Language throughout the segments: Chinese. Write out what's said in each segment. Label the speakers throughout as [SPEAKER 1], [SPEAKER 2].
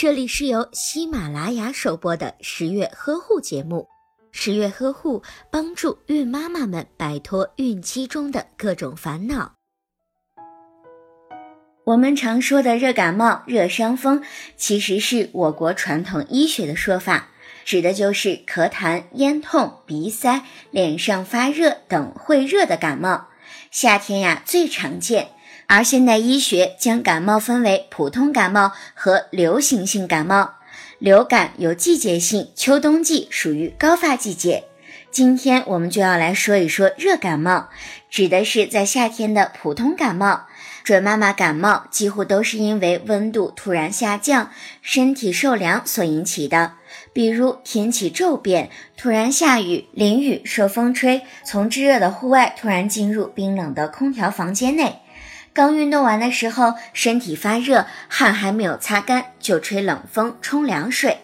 [SPEAKER 1] 这里是由喜马拉雅首播的十月呵护节目。十月呵护帮助孕妈妈们摆脱孕期中的各种烦恼。
[SPEAKER 2] 我们常说的热感冒、热伤风，其实是我国传统医学的说法，指的就是咳痰、咽痛、鼻塞、脸上发热等会热的感冒。夏天呀最常见，而现代医学将感冒分为普通感冒和流行性感冒。流感有季节性，秋冬季属于高发季节。今天我们就要来说一说热感冒，指的是在夏天的普通感冒。准妈妈感冒几乎都是因为温度突然下降，身体受凉所引起的，比如天气骤变，突然下雨、淋雨、受风吹，从炙热的户外突然进入冰冷的空调房间内。刚运动完的时候，身体发热，汗还没有擦干，就吹冷风、冲凉水，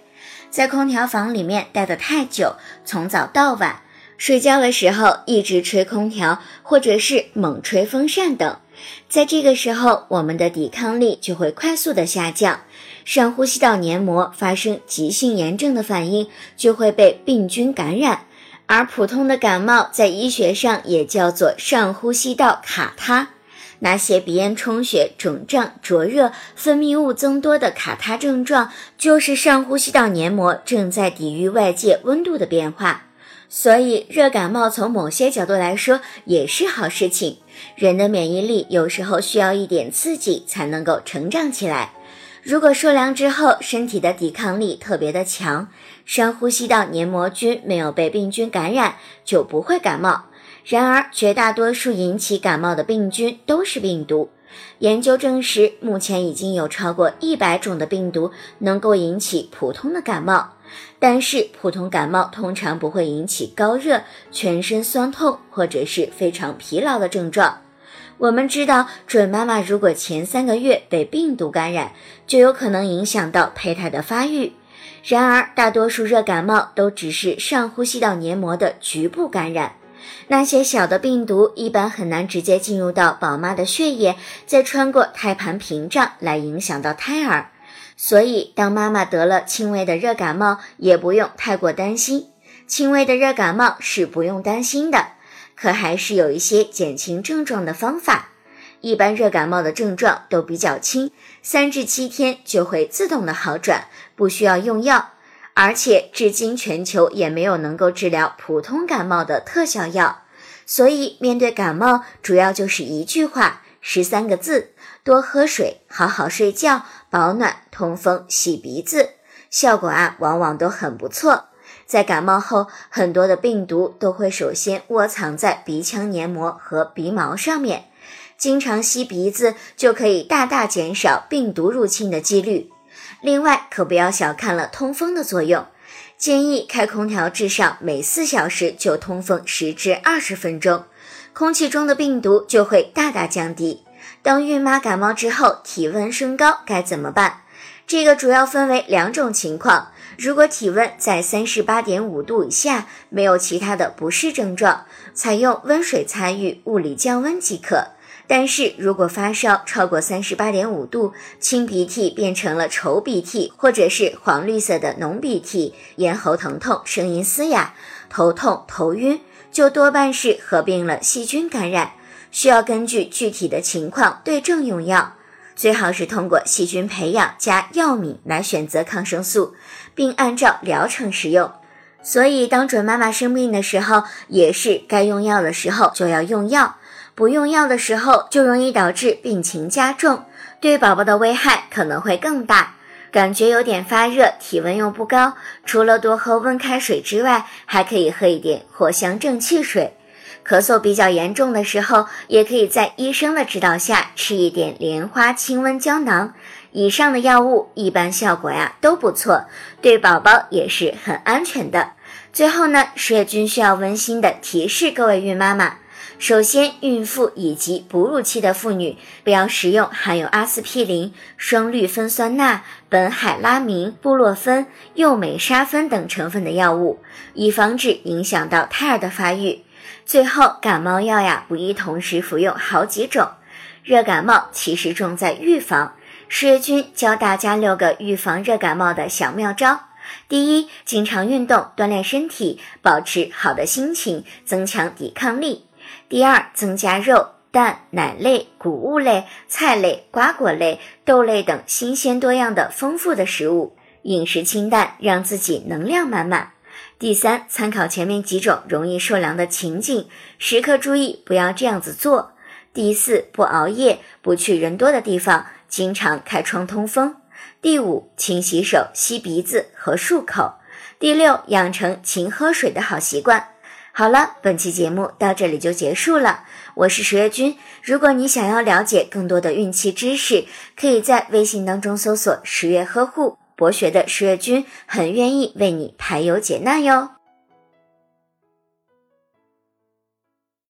[SPEAKER 2] 在空调房里面待得太久，从早到晚，睡觉的时候一直吹空调，或者是猛吹风扇等，在这个时候，我们的抵抗力就会快速的下降，上呼吸道黏膜发生急性炎症的反应，就会被病菌感染，而普通的感冒在医学上也叫做上呼吸道卡他。那些鼻咽、充血、肿胀、灼热、分泌物增多的卡他症状，就是上呼吸道黏膜正在抵御外界温度的变化。所以，热感冒从某些角度来说也是好事情。人的免疫力有时候需要一点刺激才能够成长起来。如果受凉之后，身体的抵抗力特别的强，上呼吸道黏膜菌没有被病菌感染，就不会感冒。然而，绝大多数引起感冒的病菌都是病毒。研究证实，目前已经有超过一百种的病毒能够引起普通的感冒。但是，普通感冒通常不会引起高热、全身酸痛或者是非常疲劳的症状。我们知道，准妈妈如果前三个月被病毒感染，就有可能影响到胚胎的发育。然而，大多数热感冒都只是上呼吸道黏膜的局部感染。那些小的病毒一般很难直接进入到宝妈的血液，再穿过胎盘屏障来影响到胎儿。所以，当妈妈得了轻微的热感冒，也不用太过担心。轻微的热感冒是不用担心的，可还是有一些减轻症状的方法。一般热感冒的症状都比较轻，三至七天就会自动的好转，不需要用药。而且至今全球也没有能够治疗普通感冒的特效药，所以面对感冒，主要就是一句话，十三个字：多喝水，好好睡觉，保暖、通风、洗鼻子，效果啊往往都很不错。在感冒后，很多的病毒都会首先窝藏在鼻腔黏膜和鼻毛上面，经常吸鼻子就可以大大减少病毒入侵的几率。另外，可不要小看了通风的作用，建议开空调至少每四小时就通风十至二十分钟，空气中的病毒就会大大降低。当孕妈感冒之后体温升高该怎么办？这个主要分为两种情况，如果体温在三十八点五度以下，没有其他的不适症状，采用温水擦浴，物理降温即可。但是如果发烧超过三十八点五度，清鼻涕变成了稠鼻涕，或者是黄绿色的浓鼻涕，咽喉疼痛，声音嘶哑，头痛头晕，就多半是合并了细菌感染，需要根据具体的情况对症用药，最好是通过细菌培养加药敏来选择抗生素，并按照疗程使用。所以当准妈妈生病的时候，也是该用药的时候就要用药。不用药的时候，就容易导致病情加重，对宝宝的危害可能会更大。感觉有点发热，体温又不高，除了多喝温开水之外，还可以喝一点藿香正气水。咳嗽比较严重的时候，也可以在医生的指导下吃一点莲花清瘟胶囊。以上的药物一般效果呀都不错，对宝宝也是很安全的。最后呢，十月君需要温馨的提示各位孕妈妈。首先，孕妇以及哺乳期的妇女不要食用含有阿司匹林、双氯芬酸钠、苯海拉明、布洛芬、右美沙芬等成分的药物，以防止影响到胎儿的发育。最后，感冒药呀不宜同时服用好几种。热感冒其实重在预防，十月君教大家六个预防热感冒的小妙招。第一，经常运动锻炼身体，保持好的心情，增强抵抗力。第二，增加肉、蛋、奶类、谷物类、菜类、瓜果类、豆类等新鲜多样的丰富的食物，饮食清淡，让自己能量满满。第三，参考前面几种容易受凉的情景，时刻注意不要这样子做。第四，不熬夜，不去人多的地方，经常开窗通风。第五，勤洗手、吸鼻子和漱口。第六，养成勤喝水的好习惯。好了，本期节目到这里就结束了。我是十月君，如果你想要了解更多的孕期知识，可以在微信当中搜索“十月呵护”。博学的十月君很愿意为你排忧解难哟。